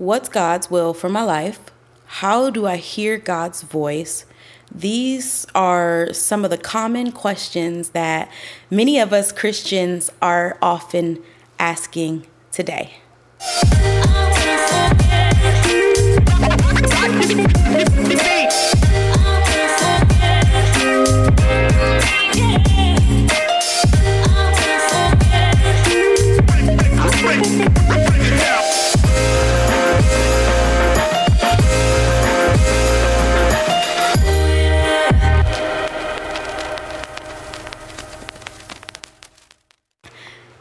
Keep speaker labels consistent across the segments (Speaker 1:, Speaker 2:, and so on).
Speaker 1: What's God's will for my life? How do I hear God's voice? These are some of the common questions that many of us Christians are often asking today.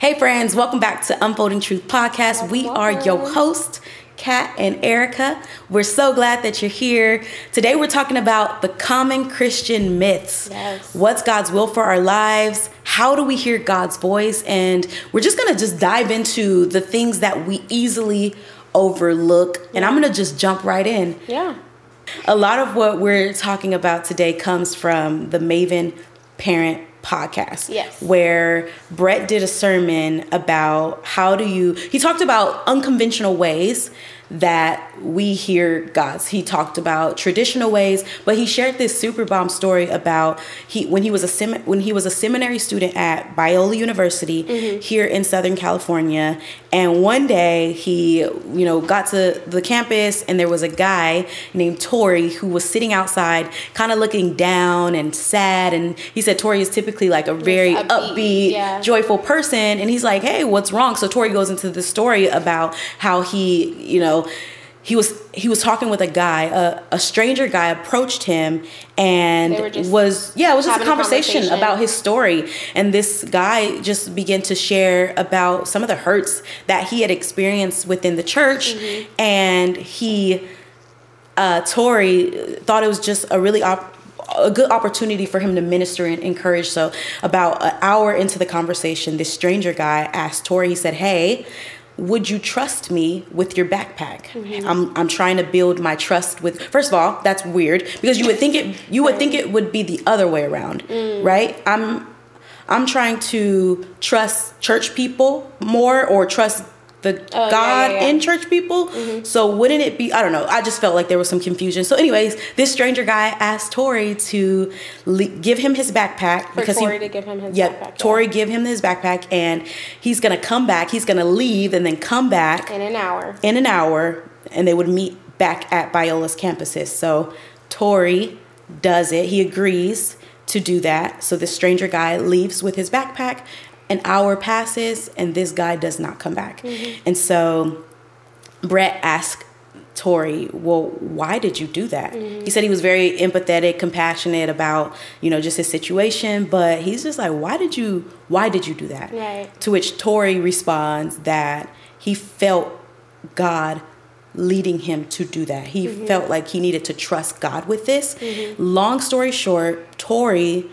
Speaker 1: Hey, friends, welcome back to Unfolding Truth Podcast. We are your hosts, Kat and Erica. We're so glad that you're here. Today, we're talking about the common Christian myths.
Speaker 2: Yes.
Speaker 1: What's God's will for our lives? How do we hear God's voice? And we're just gonna just dive into the things that we easily overlook. And I'm gonna just jump right in.
Speaker 2: Yeah.
Speaker 1: A lot of what we're talking about today comes from the Maven Parent podcast.
Speaker 2: Yes.
Speaker 1: Where Brett did a sermon about how do you, he talked about unconventional ways that we hear God's. He talked about traditional ways, but he shared this super bomb story about he when he was a sem- when he was a seminary student at Biola University mm-hmm. here in Southern California, and one day he you know got to the campus and there was a guy named Tori who was sitting outside, kind of looking down and sad, and he said Tori is typically like a very
Speaker 2: upbeat,
Speaker 1: upbeat,
Speaker 2: yeah.
Speaker 1: joyful person, and he's like, hey, what's wrong? So Tori goes into the story about how he you know he was he was talking with a guy a, a stranger guy approached him and
Speaker 2: They were just
Speaker 1: was yeah it was just a
Speaker 2: having a
Speaker 1: conversation,
Speaker 2: conversation.
Speaker 1: about his story and this guy just began to share about some of the hurts that he had experienced within the church
Speaker 2: Mm-hmm.
Speaker 1: and he uh tori thought it was just a really op- a good opportunity for him to minister and encourage. So, about an hour into the conversation, this stranger guy asked Tori, he said, Hey, would you trust me with your backpack? Mm-hmm. I'm, I'm trying to build my trust with first of all, that's weird because you would think it you would think it would be the other way around, mm. right? I'm I'm trying to trust church people more or trust the
Speaker 2: Oh,
Speaker 1: God
Speaker 2: yeah, yeah.
Speaker 1: in church people. Mm-hmm. So wouldn't it be? I don't know. I just felt like there was some confusion. So, anyways, this stranger guy asked Tori to le- give him his backpack
Speaker 2: For Tori to give him his
Speaker 1: yeah,
Speaker 2: backpack, yeah.
Speaker 1: Tori give him his backpack, and he's gonna come back. He's gonna leave and then come back
Speaker 2: In an hour.
Speaker 1: in an hour, and they would meet back at Biola's campuses. So Tori does it. He agrees to do that. So the stranger guy leaves with his backpack. An hour passes, and this guy does not come back. Mm-hmm. And so Brett asked Tori, "Well, why did you do that?" Mm-hmm. He said he was very empathetic, compassionate about you know just his situation, but he's just like, "Why did you? Why did you do that?"
Speaker 2: Right.
Speaker 1: To which Tori responds that he felt God leading him to do that. He mm-hmm. felt like he needed to trust God with this. Long story short, Tori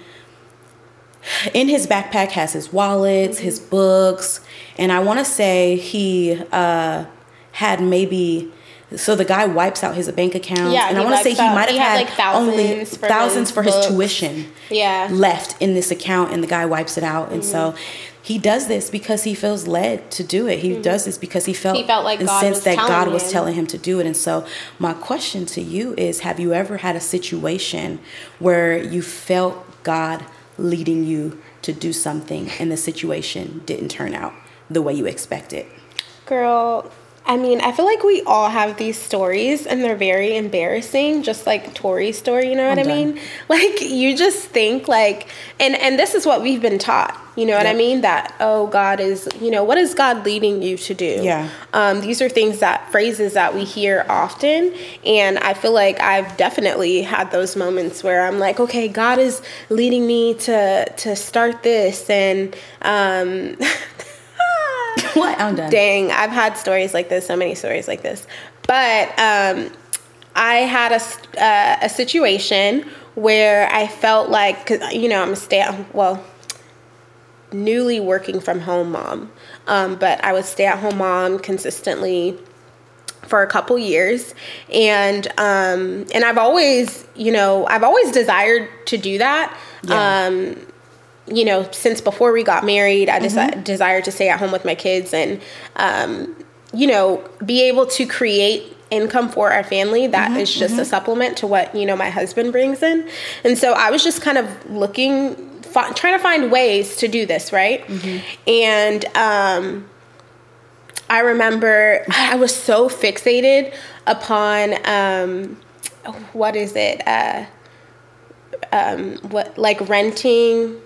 Speaker 1: in his backpack has his wallets, his books, and I want to say he uh, had maybe. So the guy wipes out his bank account,
Speaker 2: Yeah,
Speaker 1: and I want to say he might have had,
Speaker 2: had, like,
Speaker 1: only
Speaker 2: thousands for
Speaker 1: thousands
Speaker 2: his
Speaker 1: for his
Speaker 2: books.
Speaker 1: tuition
Speaker 2: Yeah.
Speaker 1: left in this account, and the guy wipes it out, and so
Speaker 2: Mm-hmm.
Speaker 1: he does this because he feels led to do it. He does this because he felt
Speaker 2: Mm-hmm. He felt like
Speaker 1: and
Speaker 2: God
Speaker 1: sensed that God
Speaker 2: telling
Speaker 1: was
Speaker 2: him.
Speaker 1: telling him to do it. And so my question to you is: Have you ever had a situation where you felt God leading you to do something, and the situation didn't turn out the way you expected?
Speaker 2: Girl, I mean, I feel like we all have these stories and they're very embarrassing, just like Tori's story, you know what
Speaker 1: I'm
Speaker 2: I
Speaker 1: done.
Speaker 2: mean? Like you just think like and and this is what we've been taught, you know what I mean? That oh God is, you know, what is God leading you to do?
Speaker 1: Yeah.
Speaker 2: Um, these are things that phrases that we hear often and I feel like I've definitely had those moments where I'm like, okay, God is leading me to to start this and um
Speaker 1: what? I'm done.
Speaker 2: Dang, I've had stories like this, so many stories like this. But um, I had a, uh, a situation where I felt like, cause, you know, I'm a stay at well, newly working from home mom. Um, but I was stay at home mom consistently for a couple years and um and I've always you know I've always desired to do that
Speaker 1: Yeah.
Speaker 2: um you know since before we got married I desi- desired to stay at home with my kids and um you know, be able to create income for our family. That mm-hmm, is just mm-hmm. a supplement to what you know my husband brings in. And so i was just kind of looking fi- trying to find ways to do this right? Mm-hmm. and um, i remember i was so fixated upon um, what is it? Uh, um, what like renting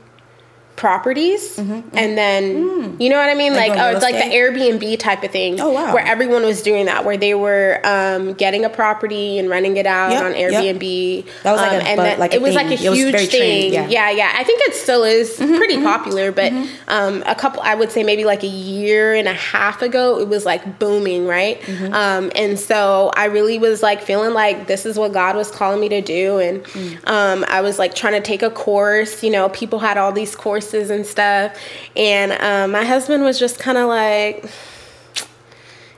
Speaker 2: properties mm-hmm. and then mm. you know what I mean like oh it's like the Airbnb type of thing oh, wow. where everyone was doing that where they were um, getting a property and renting it out yep, on Airbnb yep. that was like um, a, and then like it was thing. like a huge thing yeah. yeah. yeah I think it still is mm-hmm, pretty mm-hmm, popular but mm-hmm. um, a couple I would say maybe like a year and a half ago it was like booming right mm-hmm. um, and so I really was like feeling like this is what God was calling me to do and mm. um, I was like trying to take a course you know people had all these courses and stuff. And um, my husband was just kind of like,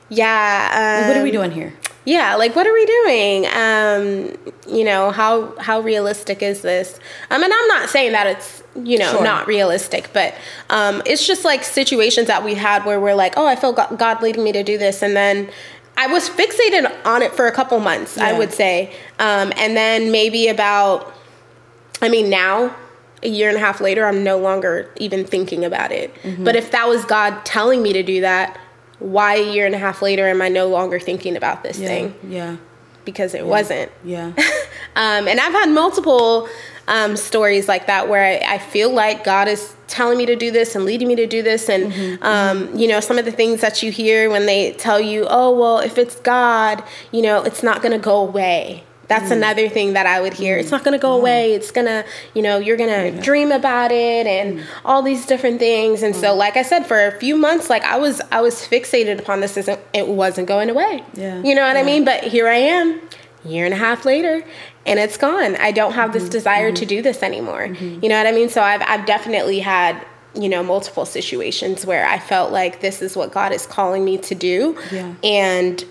Speaker 2: yeah.
Speaker 1: Um, what are we doing here?
Speaker 2: Yeah, like what are we doing? Um, you know, how how realistic is this? I mean, I'm not saying that it's you know sure. not realistic, but um, it's just like situations that we had where we're like, oh, I feel God leading me to do this, and then I was fixated on it for a couple months, yeah. I would say, um, and then maybe about, I mean, now a year and a half later, I'm no longer even thinking about it. Mm-hmm. But if that was God telling me to do that, why a year and a half later am I no longer thinking about this
Speaker 1: yeah,
Speaker 2: thing?
Speaker 1: Yeah.
Speaker 2: Because it
Speaker 1: yeah.
Speaker 2: wasn't.
Speaker 1: Yeah.
Speaker 2: um, and I've had multiple um, stories like that where I, I, feel like God is telling me to do this and leading me to do this. And, mm-hmm, um, mm-hmm. you know, some of the things that you hear when they tell you, oh, well, if it's God, you know, it's not going to go away. That's mm. another thing that I would hear. It's not going to go mm. away. It's going to, you know, you're going to dream about it and mm. all these different things. And so, mm. like I said, for a few months, like I was, I was fixated upon this. Isn't it wasn't going away.
Speaker 1: Yeah.
Speaker 2: You know what yeah. I mean? But here I am, year and a half later, and it's gone. I don't have this mm-hmm. desire mm-hmm. to do this anymore. Mm-hmm. You know what I mean? So I've, I've definitely had you know multiple situations where I felt like this is what God is calling me to do.
Speaker 1: Yeah.
Speaker 2: And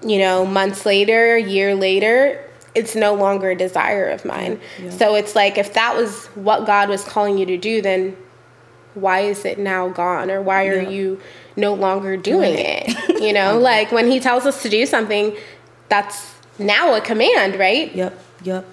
Speaker 2: you know, months later, year later, it's no longer a desire of mine. Yeah. So it's like if that was what God was calling you to do, then why is it now gone or why are yeah. you no longer doing it? You know, like when he tells us to do something, that's now a command, right?
Speaker 1: Yep. Yep.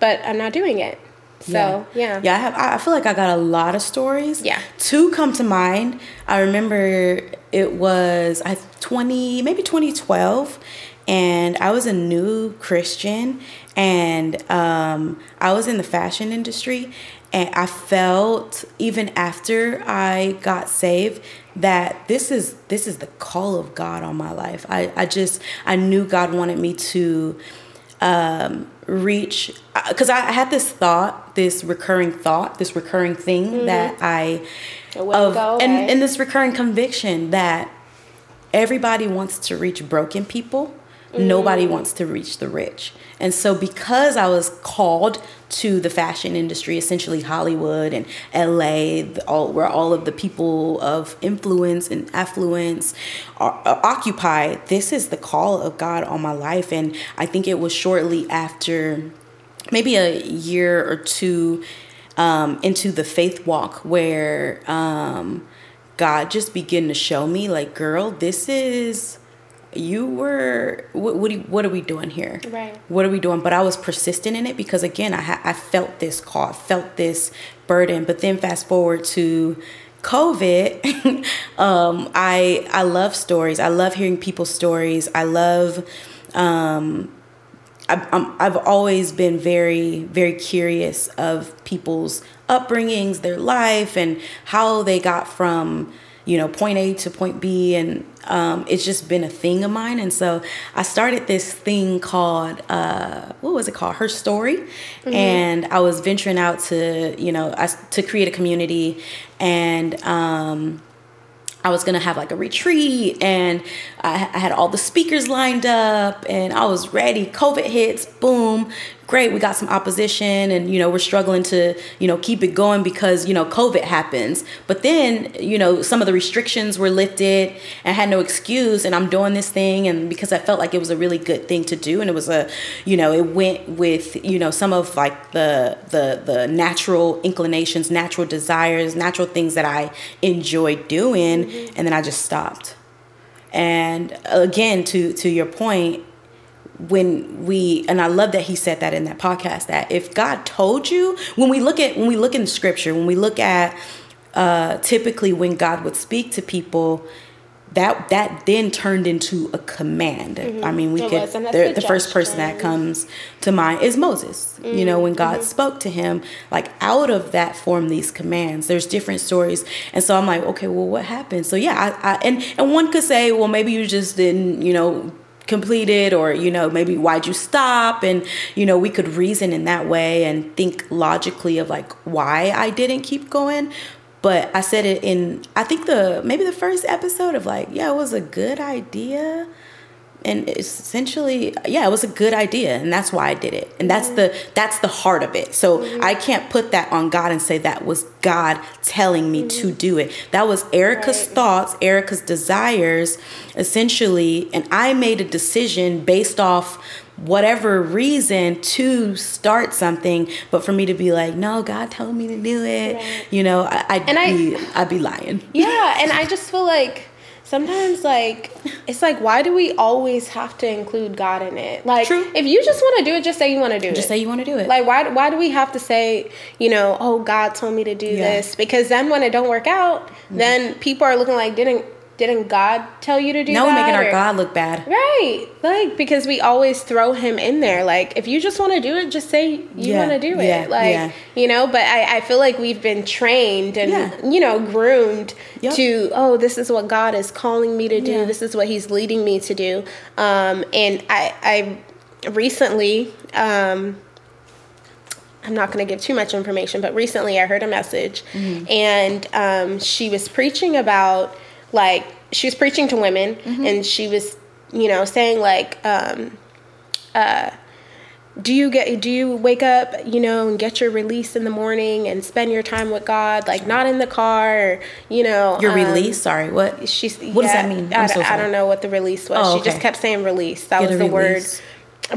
Speaker 2: But I'm not doing it. So
Speaker 1: yeah, yeah, yeah I have. I feel like I got a lot of stories.
Speaker 2: Yeah,
Speaker 1: two come to mind. I remember it was I twenty maybe twenty twelve, and I was a new Christian, and um, I was in the fashion industry, and I felt even after I got saved that this is this is the call of God on my life. I I just I knew God wanted me to um, reach because I had this thought, this recurring thought, this recurring thing mm-hmm. that I of and, and this recurring conviction that everybody wants to reach broken people Mm. Nobody wants to reach the rich. And so, because I was called to the fashion industry, essentially Hollywood and LA, all, where all of the people of influence and affluence are, are, occupy, this is the call of God on my life. And I think it was shortly after, maybe a year or two um, into the faith walk, where um, God just began to show me, like, girl, this is you were what what, you, what, are we doing here?
Speaker 2: Right.
Speaker 1: What are we doing? But i was persistent in it because again i ha- i felt this call felt this burden. But then fast forward to covid um, i i love stories. I love hearing people's stories. I love um, I, I've always been very, very curious of people's upbringings, their life, and how they got from you know, point A to point B, and um, it's just been a thing of mine. And so I started this thing called, uh, what was it called? Her Story. Mm-hmm. And I was venturing out to, you know, I, to create a community. And um, I was gonna have like a retreat, and I, I had all the speakers lined up, and I was ready. COVID hits, boom, great we got some opposition and you know we're struggling to you know keep it going because you know covid happens but then you know some of the restrictions were lifted and I had no excuse and i'm doing this thing and because i felt like it was a really good thing to do and it was a you know it went with you know some of like the the the natural inclinations natural desires natural things that i enjoy doing mm-hmm. and then i just stopped And again, to to your point, when we and I love that he said that in that podcast that if God told you when we look at when we look in scripture when we look at uh, typically when God would speak to people that that then turned into a command. Mm-hmm. I mean, we it could the, the, first person that comes to mind is Moses. Mm-hmm. You know, when God mm-hmm. spoke to him, like out of that form these commands. There's different stories, and so I'm like, okay, well, what happened? So yeah, I, I and and one could say, well, maybe you just didn't, you know completed or you know maybe why'd you stop and you know we could reason in that way and think logically of like why i didn't keep going but I said it in I think the maybe the first episode of like, yeah, it was a good idea. And essentially, yeah, it was a good idea, and that's why I did it. And that's the that's the heart of it. So mm-hmm. I can't put that on God and say that was God telling me mm-hmm. to do it. That was Erica's right. thoughts, Erica's desires, essentially, and I made a decision based off whatever reason to start something but for me to be like no god told me to do it right. you know I, would and be I, i'd be lying
Speaker 2: yeah and i just feel like sometimes like it's like why do we always have to include god in it like True. if you just want to do it just say you want to do
Speaker 1: just it just say you want to do it
Speaker 2: like why why do we have to say you know oh god told me to do yeah. this because then when it don't work out mm-hmm. then people are looking like didn't didn't God tell you to do
Speaker 1: now
Speaker 2: that?
Speaker 1: We're making or, our God look bad.
Speaker 2: Right. Like, because we always throw him in there. Like, if you just want to do it, just say you yeah, want to do it. Yeah, like, yeah. you know, but I, I feel like we've been trained and, you know, groomed yep. to, oh, this is what God is calling me to do. This is what he's leading me to do. Um, and I, I recently, um, I'm not going to give too much information, but recently I heard a message mm-hmm. and um, she was preaching about like she was preaching to women mm-hmm. and she was you know saying like um, uh, do you get do you wake up you know and get your release in the morning and spend your time with god like not in the car or, you know
Speaker 1: your um, release? Sorry what?
Speaker 2: she's
Speaker 1: what yeah, does that mean?
Speaker 2: I, so I, don't know what the release was. Oh, okay. she just kept saying release. That get was the release. word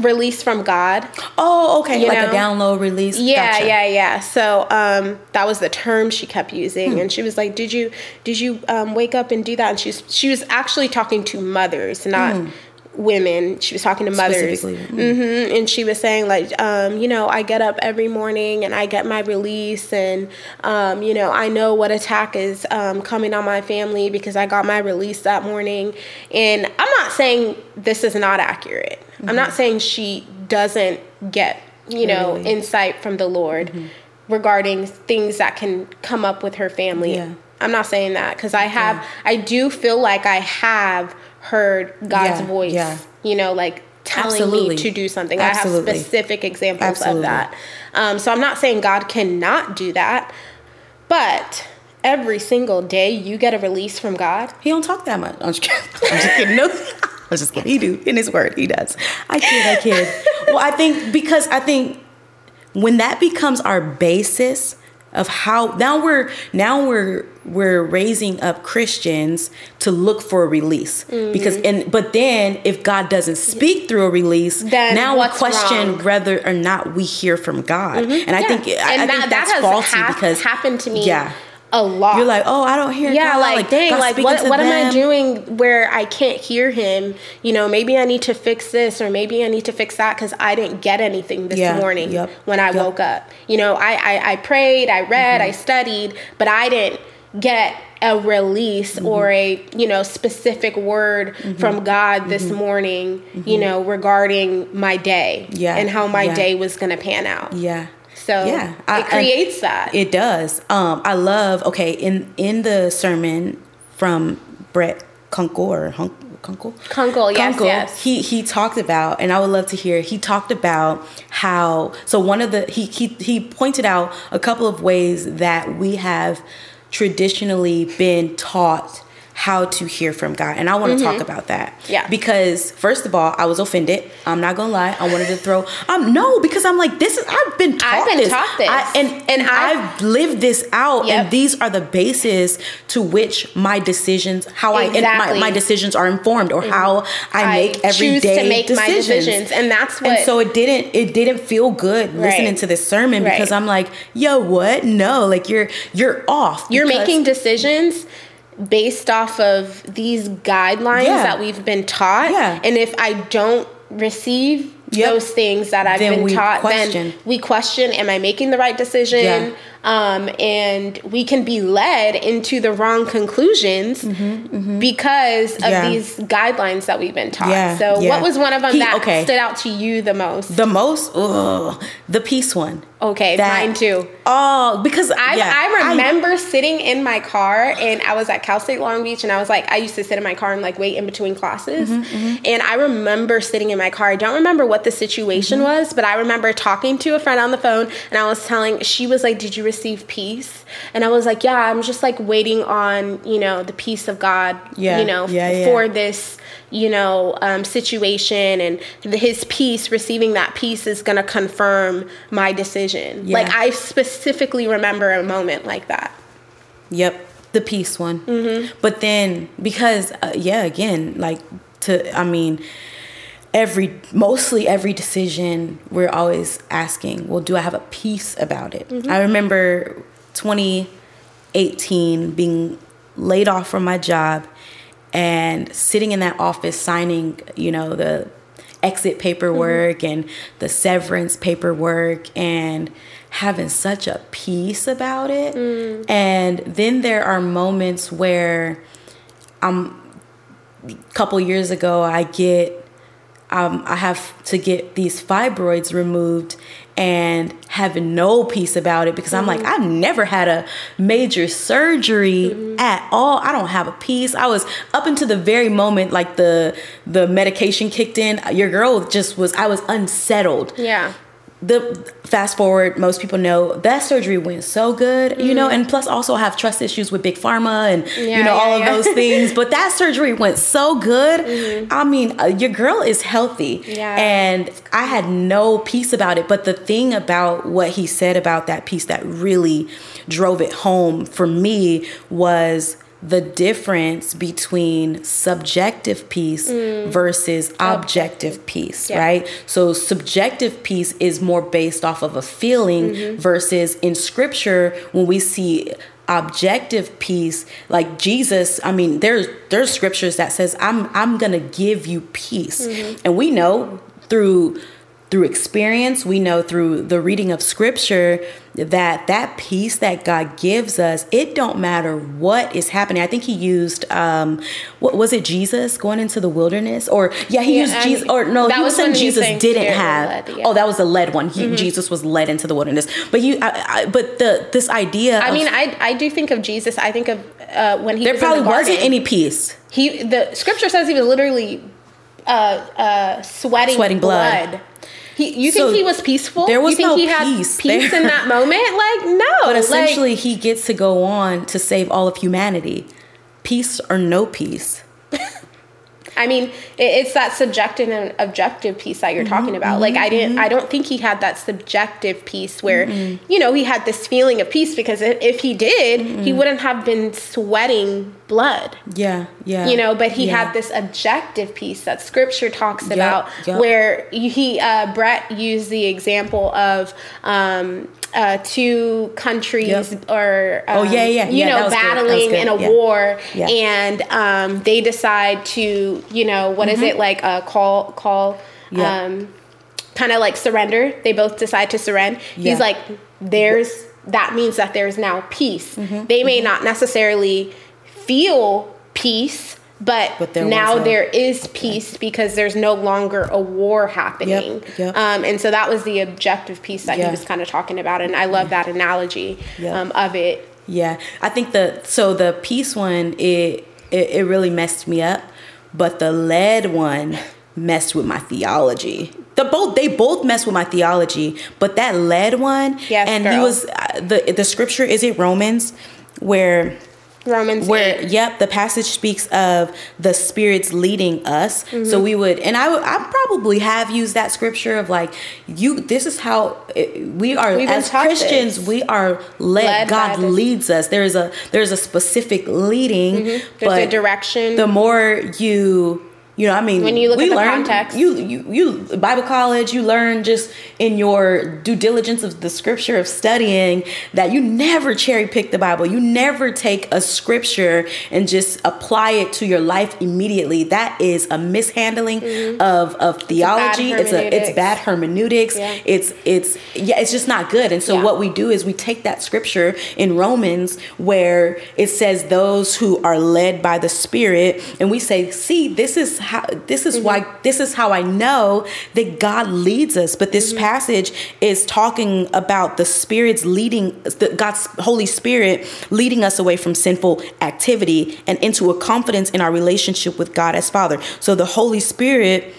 Speaker 2: release from God.
Speaker 1: Oh, okay, you like know? a download release.
Speaker 2: Yeah, gotcha. yeah, yeah. So um, that was the term she kept using, hmm. and she was like, "Did you did you um, wake up and do that?" And she's she was actually talking to mothers, not. Hmm. Women, she was talking to mothers, mm. mm-hmm. and she was saying like, um, you know, I get up every morning and I get my release, and um, you know, I know what attack is um, coming on my family because I got my release that morning. And I'm not saying this is not accurate Mm-hmm. I'm not saying she doesn't get, you know, really? insight from the Lord mm-hmm. regarding things that can come up with her family. Yeah. I'm not saying that because I have, yeah. I do feel like I have heard God's yeah. voice, you know, like telling Absolutely. me to do something. Absolutely. I have specific examples Absolutely. of that. Um, so I'm not saying God cannot do that, but every single day you get a release from God.
Speaker 1: He don't talk that much. I'm just kidding. I'm just kidding. No. I was just kidding. He do in his word. He does. I kid. I kid. well, I think because I think when that becomes our basis of how now we're now we're we're raising up Christians to look for a release mm-hmm. because and but then if God doesn't speak through a release then now we question wrong? whether or not we hear from God mm-hmm. and I think I, I that, think that's that faulty because
Speaker 2: happened to me yeah a lot.
Speaker 1: You're like, oh, I don't hear.
Speaker 2: Yeah,
Speaker 1: God.
Speaker 2: like, like dang, like what what am I doing where I can't hear Him? You know, maybe I need to fix this or maybe I need to fix that because I didn't get anything this yeah, morning yep, when I yep. woke up. You know, I I, I prayed, I read, mm-hmm. I studied, but I didn't get a release mm-hmm. or a you know specific word mm-hmm. from God this mm-hmm. morning. You mm-hmm. know, regarding my day. Yeah, and how my yeah. day was gonna pan out.
Speaker 1: Yeah.
Speaker 2: So yeah, I, it creates that.
Speaker 1: It does. Um, I love. Okay, in in the sermon from Brett Kunkle or Hunk, Kunkle.
Speaker 2: Kunkle, yes, Kunkle, yes.
Speaker 1: He he talked about, and I would love to hear. He talked about how. So one of the he he he pointed out a couple of ways that we have traditionally been taught how to hear from God. And I want to mm-hmm. talk about that.
Speaker 2: Yeah.
Speaker 1: Because first of all, I was offended. I'm not gonna lie. I wanted to throw um no, because I'm like, this is I've been taught
Speaker 2: I've been
Speaker 1: this.
Speaker 2: taught this.
Speaker 1: I, and and I've, I've, lived this out. Yep. And these are the bases to which my decisions, how exactly. I my, my decisions are informed or mm-hmm. how I, I make everyday make decisions. my decisions.
Speaker 2: And that's what
Speaker 1: And so it didn't it didn't feel good right. listening to this sermon because. I'm like, yo, what? No, like you're you're off.
Speaker 2: You're making decisions based off of these guidelines
Speaker 1: Yeah.
Speaker 2: that we've been taught.
Speaker 1: Yeah.
Speaker 2: And if I don't receive
Speaker 1: Yep.
Speaker 2: those things that I've
Speaker 1: Then
Speaker 2: been taught,
Speaker 1: question.
Speaker 2: then we question, am I making the right decision?
Speaker 1: Yeah.
Speaker 2: Um, and we can be led into the wrong conclusions because of
Speaker 1: Mm-hmm, Yeah.
Speaker 2: these guidelines that we've been taught.
Speaker 1: Yeah,
Speaker 2: So,
Speaker 1: yeah.
Speaker 2: what was one of them
Speaker 1: He-
Speaker 2: that
Speaker 1: okay.
Speaker 2: stood out to you the most?
Speaker 1: The most, ugh, the peace one.
Speaker 2: Okay,
Speaker 1: That-
Speaker 2: mine too.
Speaker 1: Oh, because
Speaker 2: I,
Speaker 1: yeah,
Speaker 2: I remember sitting in my car and I was at Cal State Long Beach and I was like, I used to sit in my car and like wait in between classes.
Speaker 1: Mm-hmm,
Speaker 2: And I remember sitting in my car. I don't remember what the situation
Speaker 1: Mm-hmm.
Speaker 2: was, but I remember talking to a friend on the phone and I was telling, she was like, Did you receive peace? And I was like, Yeah, I'm just like waiting on, you know, the peace of God,
Speaker 1: Yeah,
Speaker 2: you know,
Speaker 1: yeah, yeah.
Speaker 2: for this you know um, situation and the, his peace receiving that peace is going to confirm my decision like i specifically remember a moment like that
Speaker 1: Yep, the peace one.
Speaker 2: Mm-hmm.
Speaker 1: But then because uh, yeah, again, like to I mean, every mostly every decision we're always asking, well, do I have a peace about it?
Speaker 2: Mm-hmm.
Speaker 1: I remember 2018 being laid off from my job and sitting in that office signing, you know, the exit paperwork mm-hmm. and the severance paperwork and having such a peace about it. Mm. And then there are moments where I'm a couple years ago I get um, I have to get these fibroids removed and having no peace about it because I'm like, I've never had a major surgery at all. I don't have a peace. I was up until the very moment like the the medication kicked in, your girl just was I was unsettled.
Speaker 2: Yeah
Speaker 1: the fast forward most people know that surgery went so good you know and plus also have trust issues with big pharma and
Speaker 2: Mm-hmm. Yeah,
Speaker 1: you know
Speaker 2: yeah,
Speaker 1: all of those things but that surgery went so good i mean uh, your girl is healthy
Speaker 2: Mm-hmm. Yeah.
Speaker 1: and i had no peace about it but the thing about what he said about that peace that really drove it home for me was the difference between subjective peace versus objective peace,
Speaker 2: Mm. Yeah.
Speaker 1: right? So subjective peace is more based off of a feeling
Speaker 2: Mm-hmm.
Speaker 1: versus in scripture when we see objective peace like Jesus I mean there's there's scriptures that says I'm I'm going to give you peace.
Speaker 2: Mm-hmm.
Speaker 1: And we know through through experience we know through the reading of scripture that that peace that god gives us it don't matter what is happening i think he used um what was it jesus going into the wilderness or yeah he
Speaker 2: Yeah,
Speaker 1: used jesus or no
Speaker 2: that
Speaker 1: he was saying jesus didn't have
Speaker 2: led, yeah. Mm-hmm.
Speaker 1: oh that was the led one he, jesus was led into the wilderness but you I, I, but the this idea
Speaker 2: i
Speaker 1: of-
Speaker 2: mean i i do think of jesus i think of uh, when he
Speaker 1: there
Speaker 2: was
Speaker 1: probably
Speaker 2: the
Speaker 1: wasn't any peace
Speaker 2: he the scripture says he was literally uh uh sweating
Speaker 1: Sweating blood.
Speaker 2: blood. He, you
Speaker 1: So,
Speaker 2: think he was peaceful?
Speaker 1: there was
Speaker 2: you think
Speaker 1: no
Speaker 2: he had
Speaker 1: peace
Speaker 2: peace
Speaker 1: there.
Speaker 2: in that moment? Like no.
Speaker 1: but
Speaker 2: like-
Speaker 1: essentially he gets to go on to save all of humanity peace or no peace
Speaker 2: I mean, it's that subjective and objective peace that you're
Speaker 1: Mm-hmm,
Speaker 2: talking about. Like, I didn't, I don't think he had that subjective peace where, you know, he had this feeling of peace because if, if he did, he wouldn't have been sweating blood.
Speaker 1: yeah yeah
Speaker 2: You know, but he
Speaker 1: yeah.
Speaker 2: had this objective peace that scripture talks
Speaker 1: Yep,
Speaker 2: about,
Speaker 1: yep.
Speaker 2: where he uh, Brett used the example of um, uh, two countries
Speaker 1: Yep.
Speaker 2: or
Speaker 1: Oh,
Speaker 2: um,
Speaker 1: yeah, yeah,
Speaker 2: you
Speaker 1: yeah,
Speaker 2: know
Speaker 1: was good, that was
Speaker 2: battling in a war, and um, they decide to you know what is it like a call call
Speaker 1: Mm-hmm. Yeah.
Speaker 2: um, kind of like surrender. They both decide to surrender. He's like, there's that means that there's now peace.
Speaker 1: Mm-hmm.
Speaker 2: They may not necessarily feel peace, but,
Speaker 1: But there
Speaker 2: now there is peace because there's no longer a war happening.
Speaker 1: Yep, yep.
Speaker 2: Um, and so that was the objective peace that
Speaker 1: Yeah.
Speaker 2: he was kind of talking about, and I love that analogy
Speaker 1: Yep.
Speaker 2: um, of it.
Speaker 1: Yeah, I think the so the peace one it, it it really messed me up, but the lead one messed with my theology. The both they both messed with my theology, but that lead one
Speaker 2: Yes,
Speaker 1: and he was uh, the the scripture is it Romans where
Speaker 2: Romans
Speaker 1: where
Speaker 2: 8.
Speaker 1: yep the passage speaks of the spirits leading us
Speaker 2: Mm-hmm.
Speaker 1: so we would and i would i probably have used that scripture of like you this is how it, we are
Speaker 2: We've
Speaker 1: as christians
Speaker 2: this.
Speaker 1: we are led,
Speaker 2: Led
Speaker 1: god leads us there's a there's a specific leading
Speaker 2: There's
Speaker 1: but
Speaker 2: a direction.
Speaker 1: the more you you know, I mean,
Speaker 2: When you look
Speaker 1: we
Speaker 2: at the
Speaker 1: learn,
Speaker 2: context.
Speaker 1: you, you, you, Bible college, you learn just in your due diligence of the scripture of studying that you never cherry pick the Bible. You never take a scripture and just apply it to your life immediately. That is a mishandling mm-hmm. of, of theology. It's a, it's bad hermeneutics.
Speaker 2: Yeah.
Speaker 1: It's, it's, yeah, it's just not good. And so
Speaker 2: Yeah.
Speaker 1: what we do is we take that scripture in Romans where it says those who are led by the Spirit, and we say, see, this is how this is why mm-hmm. this is how I know that God leads us. But this mm-hmm. passage is talking about the Spirit's leading the, God's Holy Spirit leading us away from sinful activity and into a confidence in our relationship with God as Father. So the Holy Spirit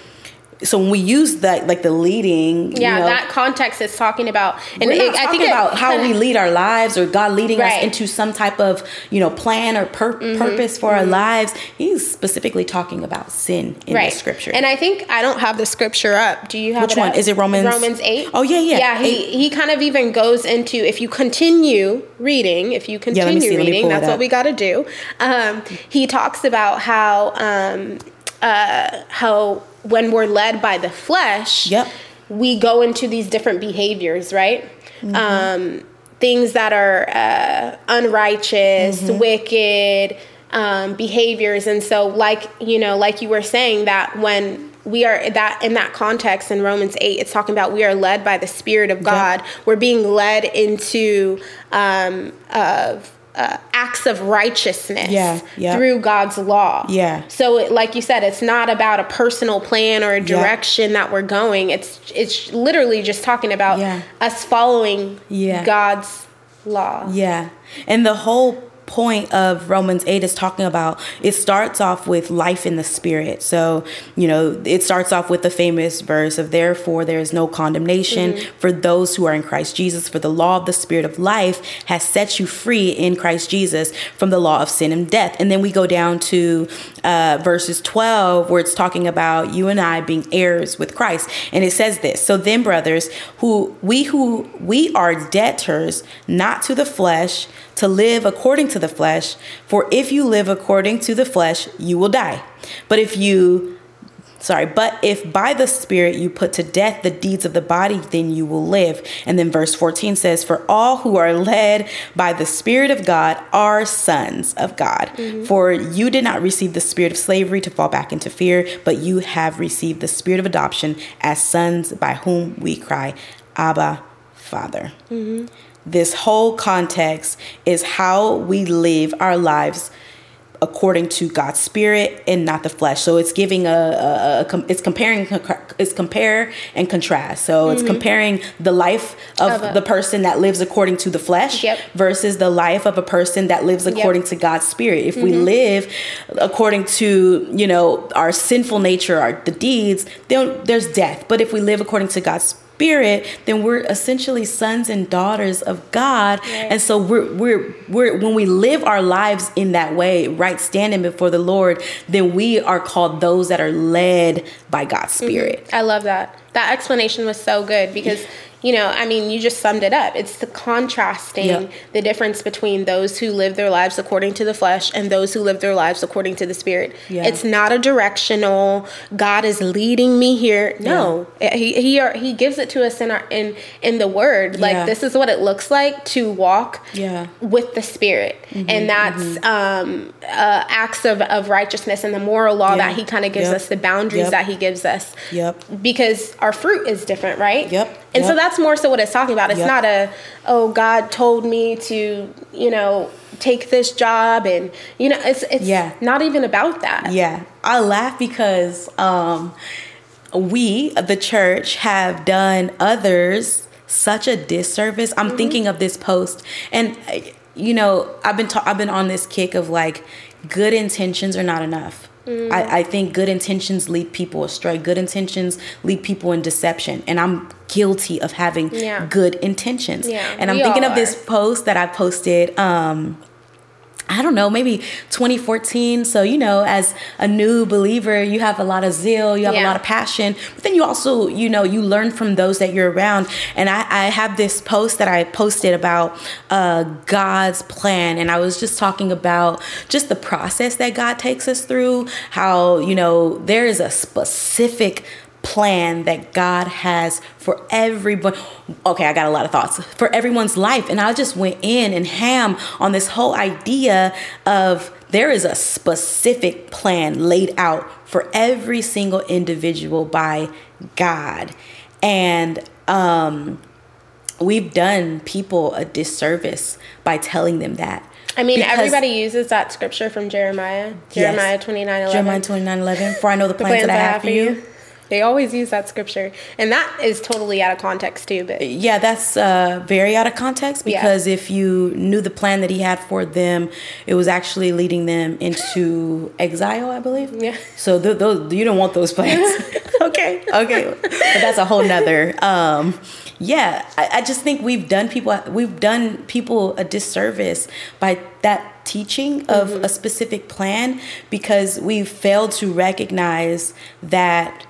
Speaker 1: so when we use that like the leading you
Speaker 2: Yeah,
Speaker 1: know,
Speaker 2: that context is talking about, and it, I think
Speaker 1: talking
Speaker 2: it
Speaker 1: about how we lead our lives or God leading
Speaker 2: Right.
Speaker 1: us into some type of you know plan or pur-
Speaker 2: Mm-hmm.
Speaker 1: purpose for our lives. He's specifically talking about sin in
Speaker 2: right
Speaker 1: the scripture.
Speaker 2: And I think I don't have the scripture up. Do you have
Speaker 1: Which one?
Speaker 2: up?
Speaker 1: Is it Romans-
Speaker 2: Romans eight.
Speaker 1: Oh, yeah, yeah.
Speaker 2: Yeah, he
Speaker 1: Eight.
Speaker 2: he kind of even goes into if you continue reading, if you continue
Speaker 1: see,
Speaker 2: reading, that's what we got to do. Um, he talks about how um, uh, how when we're led by the flesh,
Speaker 1: Yep.
Speaker 2: we go into these different behaviors, right?
Speaker 1: Mm-hmm.
Speaker 2: Um, things that are uh, unrighteous,
Speaker 1: Mm-hmm.
Speaker 2: wicked um, behaviors, and so, like you know, like you were saying, that when we are that in that context in Romans eight, it's talking about we are led by the Spirit of God. We're being led into um, of uh, acts of righteousness
Speaker 1: Yeah, yeah.
Speaker 2: through God's law.
Speaker 1: Yeah.
Speaker 2: So, it, like you said, it's not about a personal plan or a direction that we're going. It's it's literally just talking about
Speaker 1: Yeah.
Speaker 2: us following
Speaker 1: Yeah.
Speaker 2: God's law.
Speaker 1: Yeah. And the whole point of Romans 8 is talking about it starts off with life in the spirit. So, you know, it starts off with the famous verse of therefore there is no condemnation for those who are in Christ Jesus for the law of the spirit of life has set you free in Christ Jesus from the law of sin and death. And then we go down to uh, verses 12 where it's talking about you and I being heirs with Christ. And it says this. So then brothers, who we who we are debtors not to the flesh to live according to the flesh, for if you live according to the flesh, you will die. But if you sorry, but if by the spirit you put to death the deeds of the body, then you will live. And then verse 14 says, For all who are led by the spirit of God are sons of God. Mm-hmm. For you did not receive the spirit of slavery to fall back into fear, but you have received the spirit of adoption as sons by whom we cry, Abba, Father. Mm-hmm. This whole context is how we live our lives according to God's spirit and not the flesh. So it's giving a, a, a it's comparing it's compare and contrast. So it's mm-hmm. comparing the life of,
Speaker 2: Of
Speaker 1: the person that lives according to the flesh
Speaker 2: Yep.
Speaker 1: versus the life of a person that lives according to God's spirit. If we mm-hmm. live according to, you know, our sinful nature, our the deeds, then there's death. But if we live according to God's spirit, then we're essentially sons and daughters of God. And so we're we're we're when we live our lives in that way, right standing before the Lord, then we are called those that are led by God's mm-hmm. spirit.
Speaker 2: I love that. That explanation was so good because, you know, I mean, you just summed it up. It's the contrasting
Speaker 1: Yep.
Speaker 2: the difference between those who live their lives according to the flesh and those who live their lives according to the spirit.
Speaker 1: Yeah.
Speaker 2: It's not a directional God is leading me here. No. He he are, he gives it to us in our in in the word. Like
Speaker 1: Yeah.
Speaker 2: this is what it looks like to walk
Speaker 1: Yeah.
Speaker 2: with the spirit.
Speaker 1: Mm-hmm,
Speaker 2: and that's um uh, acts of, of righteousness and the moral law
Speaker 1: Yeah.
Speaker 2: that he kind of gives
Speaker 1: Yep.
Speaker 2: us, the boundaries
Speaker 1: Yep.
Speaker 2: that he gives us
Speaker 1: Yep.
Speaker 2: because our fruit is different, right?
Speaker 1: Yep,
Speaker 2: And so that's more so what it's talking about. It's
Speaker 1: Yep.
Speaker 2: not a oh God told me to you know take this job and you know it's it's
Speaker 1: Yeah.
Speaker 2: not even about that.
Speaker 1: Yeah, I laugh because um, we, the church, have done others such a disservice. I'm thinking of this post, and you know, I've been ta- I've been on this kick of like, good intentions are not enough. I, I think good intentions lead people astray. Good intentions lead people in deception, and I'm guilty of having
Speaker 2: Yeah.
Speaker 1: good intentions.
Speaker 2: Yeah,
Speaker 1: and I'm thinking of this post that I posted. Um, I don't know, maybe 2014. So, you know, as a new believer, you have a lot of zeal, you have yeah. a lot of passion, but then you also, you know, you learn from those that you're around. And I, I have this post that I posted about uh, God's plan. And I was just talking about just the process that God takes us through, how, you know, there is a specific plan that God has for everyone. Okay, I got a lot of thoughts for everyone's life. And I just went in and ham on this whole idea of there is a specific plan laid out for every single individual by God. And um, we've done people a disservice by telling them that.
Speaker 2: I mean, everybody uses that scripture from Jeremiah. Jeremiah yes, 29 11.
Speaker 1: Jeremiah 29 11. For I know the plans, the plans that I have for you
Speaker 2: they always use that scripture, and that is totally out of context too. But
Speaker 1: yeah, that's uh, very out of context because yeah. if you knew the plan that he had for them, it was actually leading them into exile, I believe.
Speaker 2: Yeah.
Speaker 1: So th- those you don't want those plans. okay, okay, but that's a whole nother. Um, yeah, I, I just think we've done people we've done people a disservice by that teaching of mm-hmm. a specific plan because we've failed to recognize that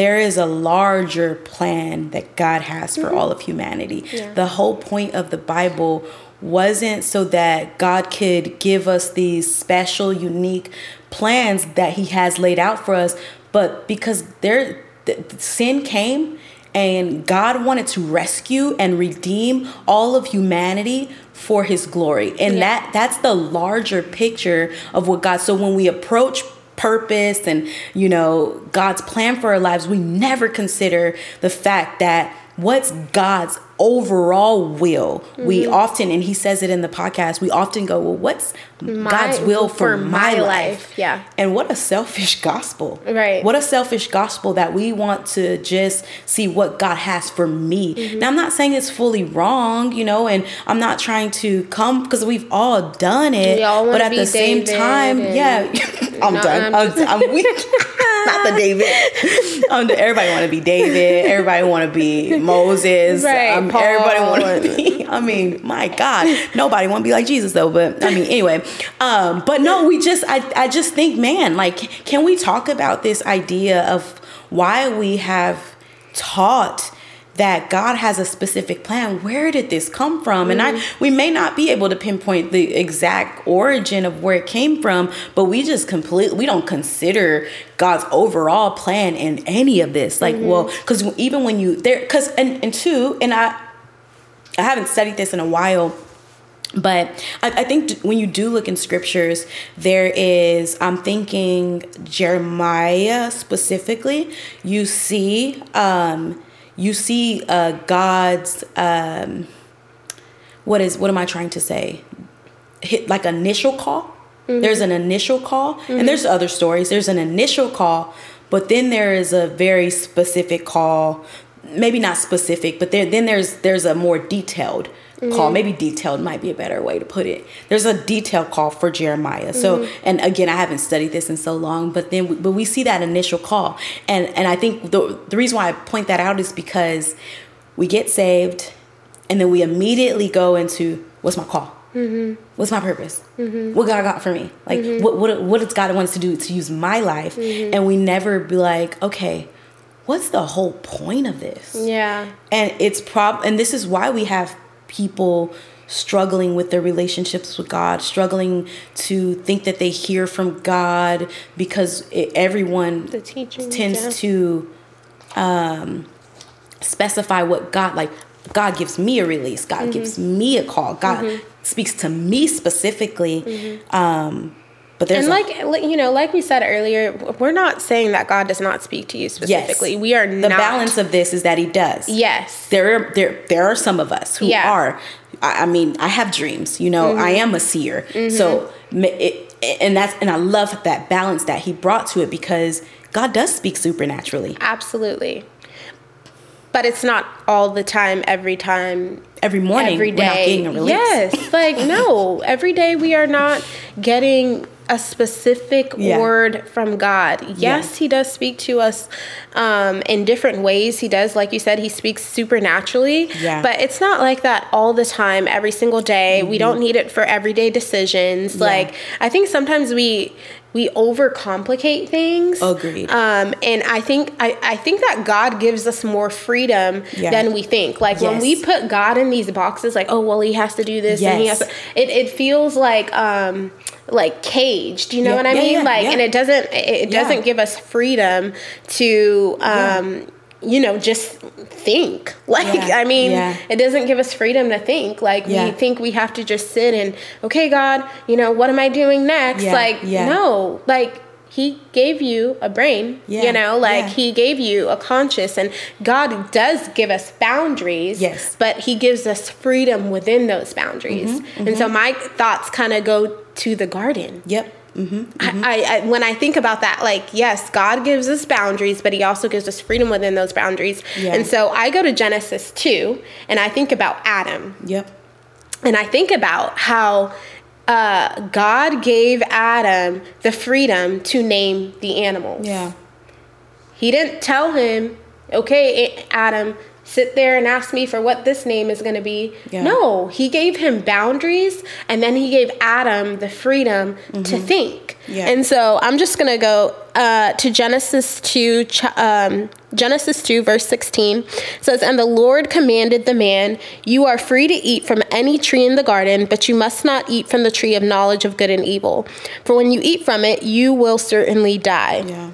Speaker 1: there is a larger plan that God has for mm-hmm. all of humanity. Yeah. The whole point of the Bible wasn't so that God could give us these special, unique plans that He has laid out for us, but because there, the, sin came and God wanted to rescue and redeem all of humanity for his glory. And yeah. that that's the larger picture of what God so when we approach purpose and you know God's plan for our lives, we never consider the fact that what's God's overall will. Mm-hmm. We often, and he says it in the podcast, we often go, Well, what's my, God's will for, for my, my life? life?
Speaker 2: Yeah.
Speaker 1: And what a selfish gospel.
Speaker 2: Right.
Speaker 1: What a selfish gospel that we want to just see what God has for me. Mm-hmm. Now, I'm not saying it's fully wrong, you know, and I'm not trying to come because we've all done it. but at the same time, yeah, I'm done. I'm, I'm weak. not the David. Um, everybody want to be David. Everybody want to be Moses.
Speaker 2: Right.
Speaker 1: Paul. Everybody want to be. I mean, my God, nobody want to be like Jesus though. But I mean, anyway. Um, but no, we just. I. I just think, man, like, can we talk about this idea of why we have taught that God has a specific plan. Where did this come from? Mm-hmm. And I mm-hmm. we may not be able to pinpoint the exact origin of where it came from, but we just completely we don't consider God's overall plan in any of this. Like, mm-hmm. well, because even when you there, because and and two, and I I haven't studied this in a while. But I, I think when you do look in scriptures, there is, I'm thinking Jeremiah specifically, you see um, you see uh, God's um, what is what am I trying to say? Hit like initial call. Mm-hmm. There's an initial call, mm-hmm. and there's other stories. There's an initial call, but then there is a very specific call. Maybe not specific, but there, then there's there's a more detailed mm-hmm. call. Maybe detailed might be a better way to put it. There's a detailed call for Jeremiah. So, mm-hmm. and again, I haven't studied this in so long, but then, we, but we see that initial call, and and I think the the reason why I point that out is because we get saved, and then we immediately go into what's my call. Mm-hmm. What's my purpose? Mm-hmm. What God got for me? Like, mm-hmm. what what what does God wants to do to use my life? Mm-hmm. And we never be like, okay, what's the whole point of this?
Speaker 2: Yeah.
Speaker 1: And it's prob and this is why we have people struggling with their relationships with God, struggling to think that they hear from God because it, everyone tends yeah. to um, specify what God like. God gives me a release. God mm-hmm. gives me a call. God mm-hmm. speaks to me specifically. Mm-hmm. Um, but there's
Speaker 2: and like you know, like we said earlier, we're not saying that God does not speak to you specifically. Yes. We are
Speaker 1: the not. balance of this is that He does.
Speaker 2: Yes,
Speaker 1: there are there there are some of us who yeah. are. I, I, mean, I have dreams. You know, mm-hmm. I am a seer. Mm-hmm. So it, and that's and I love that balance that He brought to it because God does speak supernaturally.
Speaker 2: Absolutely. But it's not all the time, every time,
Speaker 1: every morning.
Speaker 2: Every day.
Speaker 1: Yes,
Speaker 2: like no, every day we are not getting a specific
Speaker 1: Yeah.
Speaker 2: word from God. Yes,
Speaker 1: Yes.
Speaker 2: He does speak to us um, in different ways. He does, like you said, He speaks supernaturally.
Speaker 1: Yeah.
Speaker 2: But it's not like that all the time, every single day. We don't need it for everyday decisions.
Speaker 1: Mm-hmm. Yeah.
Speaker 2: Like I think sometimes we we overcomplicate things.
Speaker 1: Agreed.
Speaker 2: Um, and I think I, I think that God gives us more freedom
Speaker 1: Yeah.
Speaker 2: than we think. Like when we put God in these boxes, like oh well, He has to do this and He has
Speaker 1: Yes.
Speaker 2: to. It, it feels like um like caged. You know
Speaker 1: Yeah.
Speaker 2: what I
Speaker 1: Yeah,
Speaker 2: mean?
Speaker 1: yeah,
Speaker 2: like and it doesn't it, doesn't give us freedom to um you know just think like
Speaker 1: Yeah.
Speaker 2: i mean
Speaker 1: Yeah.
Speaker 2: it doesn't give us freedom to think like we think we have to just sit and okay god you know what am i doing next
Speaker 1: Yeah.
Speaker 2: like
Speaker 1: Yeah.
Speaker 2: no like he gave you a brain
Speaker 1: Yeah.
Speaker 2: you know like
Speaker 1: Yeah.
Speaker 2: he gave you a conscious and god does give us boundaries
Speaker 1: Yes.
Speaker 2: but he gives us freedom within those boundaries
Speaker 1: Mm-hmm,
Speaker 2: and so my thoughts kind of go to the garden
Speaker 1: Yep. Mm-hmm.
Speaker 2: I, I when I think about that, like yes, God gives us boundaries, but He also gives us freedom within those boundaries.
Speaker 1: Yeah.
Speaker 2: And so I go to Genesis two, and I think about Adam,
Speaker 1: Yep.
Speaker 2: and I think about how uh, God gave Adam the freedom to name the animals.
Speaker 1: Yeah.
Speaker 2: He didn't tell him, okay, Adam, sit there and ask me for what this name is going to be.
Speaker 1: Yeah.
Speaker 2: No, he gave him boundaries and then he gave Adam the freedom to think.
Speaker 1: Mm-hmm. Yeah.
Speaker 2: And so I'm just going to go uh, to Genesis 2, um, Genesis 2, verse 16. Says, And the Lord commanded the man, You are free to eat from any tree in the garden, but you must not eat from the tree of knowledge of good and evil. For when you eat from it, you will certainly die.
Speaker 1: Yeah.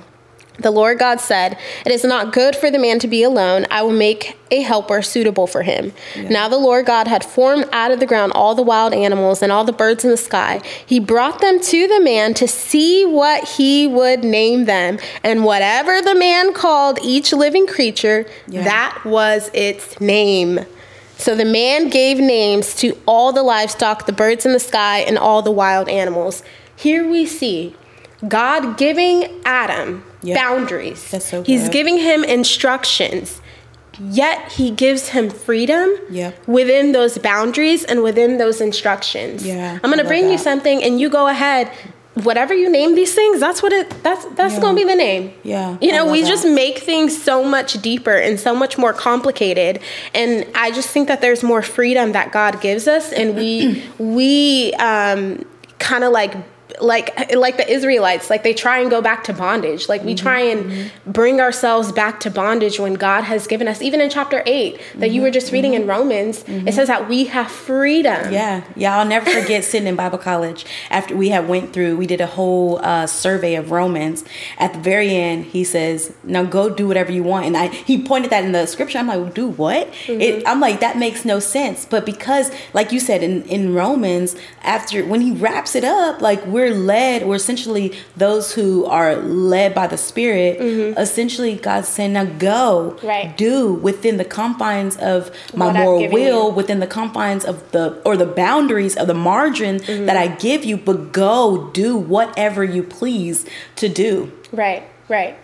Speaker 2: The Lord God said, It is not good for the man to be alone. I will make a helper suitable for him. Now the Lord God had formed out of the ground all the wild animals and all the birds in the sky. He brought them to the man to see what he would name them. And whatever the man called each living creature,
Speaker 1: Yeah.
Speaker 2: that was its name. So the man gave names to all the livestock, the birds in the sky, and all the wild animals. Here we see God giving Adam
Speaker 1: Yep.
Speaker 2: boundaries.
Speaker 1: That's so
Speaker 2: He's
Speaker 1: good.
Speaker 2: giving him instructions, yet he gives him freedom within those boundaries and within those instructions.
Speaker 1: Yeah,
Speaker 2: I'm gonna bring you something and you go ahead. Whatever you name these things, that's what it that's that's
Speaker 1: Yeah.
Speaker 2: gonna be the name.
Speaker 1: Yeah,
Speaker 2: You know, we
Speaker 1: that.
Speaker 2: just make things so much deeper and so much more complicated. And I just think that there's more freedom that God gives us and we we um kind of like like like the Israelites, like they try and go back to bondage. Like we
Speaker 1: Mm-hmm.
Speaker 2: try and bring ourselves back to bondage when God has given us, even in chapter eight that you were just reading in Romans, it says that we have freedom.
Speaker 1: Mm-hmm. Yeah, yeah. I'll never forget sitting in Bible college after we had went through. We did a whole uh, survey of Romans. At the very end, he says, "Now go do whatever you want." And I he pointed that in the scripture. I'm like, "Do what?" It, I'm like, that makes no sense. But because, like you said in in Romans, after when he wraps it up, like we're led. We're essentially those who are led by the Spirit. Essentially, God's saying, "Now go,
Speaker 2: Right.
Speaker 1: do within the confines of my
Speaker 2: What
Speaker 1: moral
Speaker 2: given you.
Speaker 1: will." within the confines of the or the boundaries of the margin
Speaker 2: Mm-hmm.
Speaker 1: that I give you, but go do whatever you please to do.
Speaker 2: Right, right.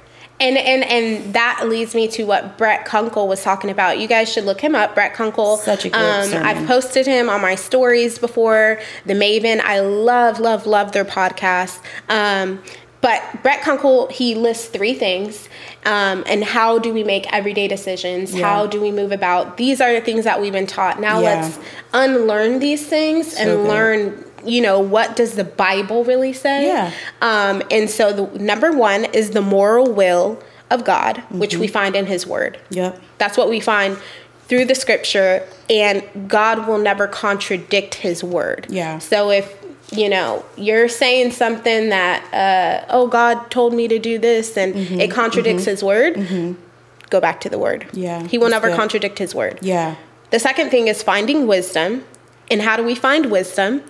Speaker 2: And and and that leads me to what Brett Kunkle was talking about. You guys should look him up, Brett Kunkle.
Speaker 1: Such a good sermon.
Speaker 2: I've posted him on my stories before. The Maven, I love, love, love their podcast. Um, but Brett Kunkle, he lists three things. Um, and how do we make everyday decisions?
Speaker 1: Yeah.
Speaker 2: How do we move about? These are the things that we've been taught. Now
Speaker 1: Yeah.
Speaker 2: let's unlearn these things and
Speaker 1: good.
Speaker 2: learn, you know, what does the Bible really say?
Speaker 1: Yeah.
Speaker 2: Um, and so the number one is the moral will of God, which
Speaker 1: Mm-hmm.
Speaker 2: we find in His Word.
Speaker 1: Yep.
Speaker 2: That's what we find through the Scripture, and God will never contradict His Word.
Speaker 1: Yeah.
Speaker 2: So if you know you're saying something that, uh, oh, God told me to do this, and
Speaker 1: Mm-hmm.
Speaker 2: it contradicts His Word, go back to the Word.
Speaker 1: Yeah,
Speaker 2: He will never
Speaker 1: good.
Speaker 2: contradict His Word.
Speaker 1: Yeah.
Speaker 2: The second thing is finding wisdom. And how do we find wisdom?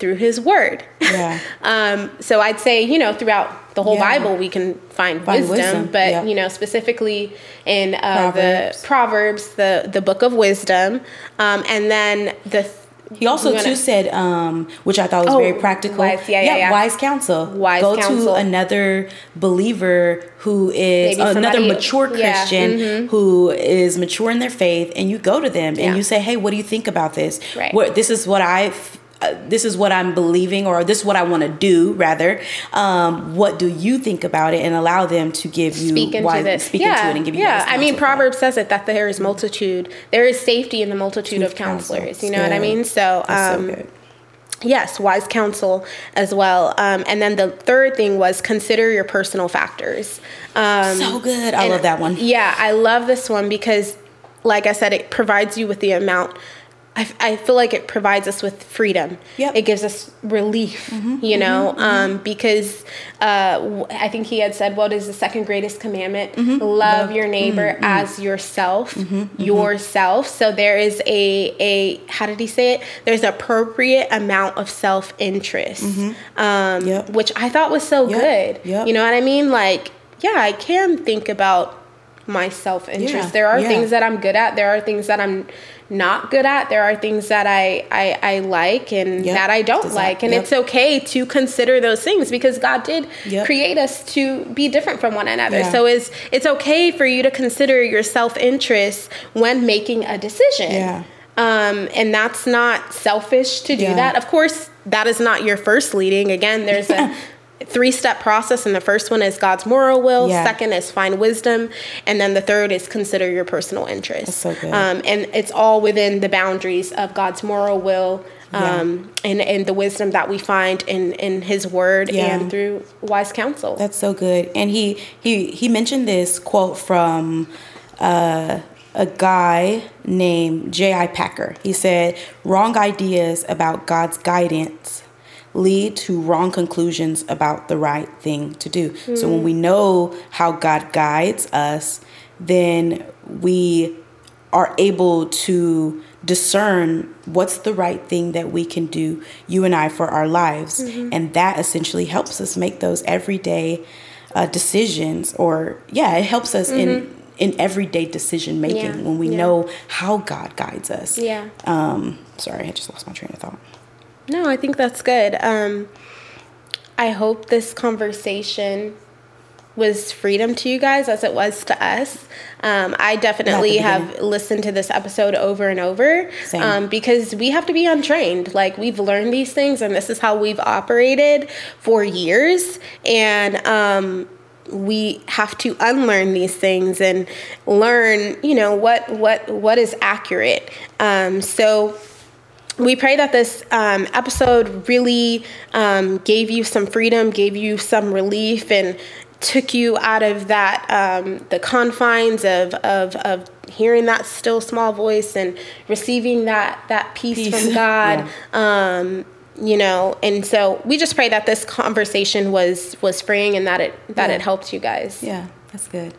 Speaker 2: Through his word.
Speaker 1: Yeah.
Speaker 2: um, so I'd say, you know, throughout the whole
Speaker 1: Yeah.
Speaker 2: Bible, we can find,
Speaker 1: Find
Speaker 2: wisdom,
Speaker 1: wisdom,
Speaker 2: but,
Speaker 1: yeah.
Speaker 2: you know, specifically in uh,
Speaker 1: Proverbs.
Speaker 2: the Proverbs, the, the book of wisdom. Um, and then the.
Speaker 1: He also
Speaker 2: you wanna-
Speaker 1: too said, um, which I thought was
Speaker 2: Oh,
Speaker 1: very practical.
Speaker 2: wise- yeah, yeah, yeah.
Speaker 1: wise counsel.
Speaker 2: Wise
Speaker 1: Go
Speaker 2: counsel.
Speaker 1: to another believer who is
Speaker 2: Maybe
Speaker 1: another mature
Speaker 2: yeah,
Speaker 1: Christian
Speaker 2: mhm.
Speaker 1: who is mature in their faith, and you go to them
Speaker 2: Yeah.
Speaker 1: and you say, "Hey, what do you think about this?
Speaker 2: Right.
Speaker 1: What this is what I." f- uh, this is what I'm believing, or this is what I want to do. Rather, um, what do you think about it, and allow them to give you
Speaker 2: speak into
Speaker 1: wise,
Speaker 2: this.
Speaker 1: speak
Speaker 2: yeah,
Speaker 1: into it and give you.
Speaker 2: yeah. I mean. Proverbs says it that there is multitude, there is safety in the multitude of
Speaker 1: counsel.
Speaker 2: counselors. You know what I mean? So, um,
Speaker 1: so
Speaker 2: yes, wise counsel as well. Um, and then the third thing was consider your personal factors. Um,
Speaker 1: So good. I love that one.
Speaker 2: Yeah, I love this one because, like I said, it provides you with the amount. I, I feel like it provides us with freedom.
Speaker 1: Yep.
Speaker 2: It gives us relief, mm-hmm. you know, mm-hmm. Mm-hmm. um, because uh, I think he had said, What is the second greatest commandment? Love your neighbor as yourself, yourself. So there is a, a, how did he say it? There's an appropriate amount of self interest, um,
Speaker 1: Yep.
Speaker 2: which I thought was so
Speaker 1: Yep.
Speaker 2: good. You know what I mean? Like, yeah, I can think about my self interest.
Speaker 1: Yeah,
Speaker 2: There are
Speaker 1: yeah.
Speaker 2: things that I'm good at. There are things that I'm not good at. There are things that I I, I like and
Speaker 1: Yep.
Speaker 2: that I don't
Speaker 1: Does that-
Speaker 2: like. And
Speaker 1: yep.
Speaker 2: it's okay to consider those things because God did
Speaker 1: Yep.
Speaker 2: create us to be different from one another.
Speaker 1: Yeah.
Speaker 2: So it's it's okay for you to consider your self interest when making a decision.
Speaker 1: Yeah.
Speaker 2: Um, and that's not selfish to do that. Of course, that is not your first leading. Again, there's a three step process, and the first one is God's moral will.
Speaker 1: Yeah.
Speaker 2: Second is find wisdom, and then the third is consider your personal interests.
Speaker 1: So.
Speaker 2: Um, and it's all within the boundaries of God's moral will.
Speaker 1: Yeah.
Speaker 2: Um, and, and the wisdom that we find in, in his word
Speaker 1: Yeah.
Speaker 2: and through wise counsel.
Speaker 1: That's so good. And he he he mentioned this quote from uh, a guy named J.I. Packer. He said, "Wrong ideas about God's guidance lead to wrong conclusions about the right thing to do." So when we know how God guides us, then we are able to discern what's the right thing that we can do, you and I, for our lives. And that essentially helps us make those everyday uh, decisions, or yeah, it helps us in in everyday decision making
Speaker 2: Yeah,
Speaker 1: when we
Speaker 2: yeah.
Speaker 1: know how God guides us.
Speaker 2: Yeah.
Speaker 1: Um, sorry, I just lost my train of thought.
Speaker 2: No, I think that's good. Um, I hope this conversation was freedom to you guys as it was to us. Um, I definitely have listened to this episode over and over um, because we have to be untrained. Like we've learned these things, and this is how we've operated for years. And um, we have to unlearn these things and learn, you know, what what what is accurate. Um, so we pray that this um, episode really um, gave you some freedom, gave you some relief, and took you out of that um, the confines of, of of hearing that still small voice and receiving that that peace,
Speaker 1: Peace.
Speaker 2: from God. Um, you know, and so we just pray that this conversation was was freeing and that it that
Speaker 1: Yeah.
Speaker 2: it helped you guys.
Speaker 1: Yeah, that's good.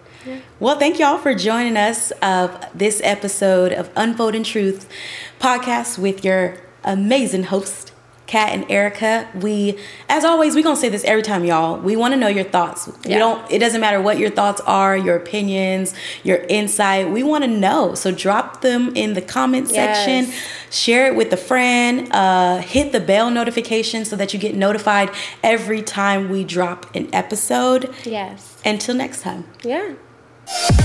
Speaker 1: Well, thank y'all for joining us of this episode of Unfolding Truth podcast with your amazing host, Kat and Erica. We, as always, we're gonna say this every time, y'all. We want to know your thoughts. We don't. It doesn't matter what your thoughts are, your opinions, your insight. We want to know. So drop them in the comment section.
Speaker 2: Yes.
Speaker 1: Share it with a friend. Uh, hit the bell notification so that you get notified every time we drop an episode.
Speaker 2: Yes.
Speaker 1: Until next time.
Speaker 2: Yeah.
Speaker 3: Hey.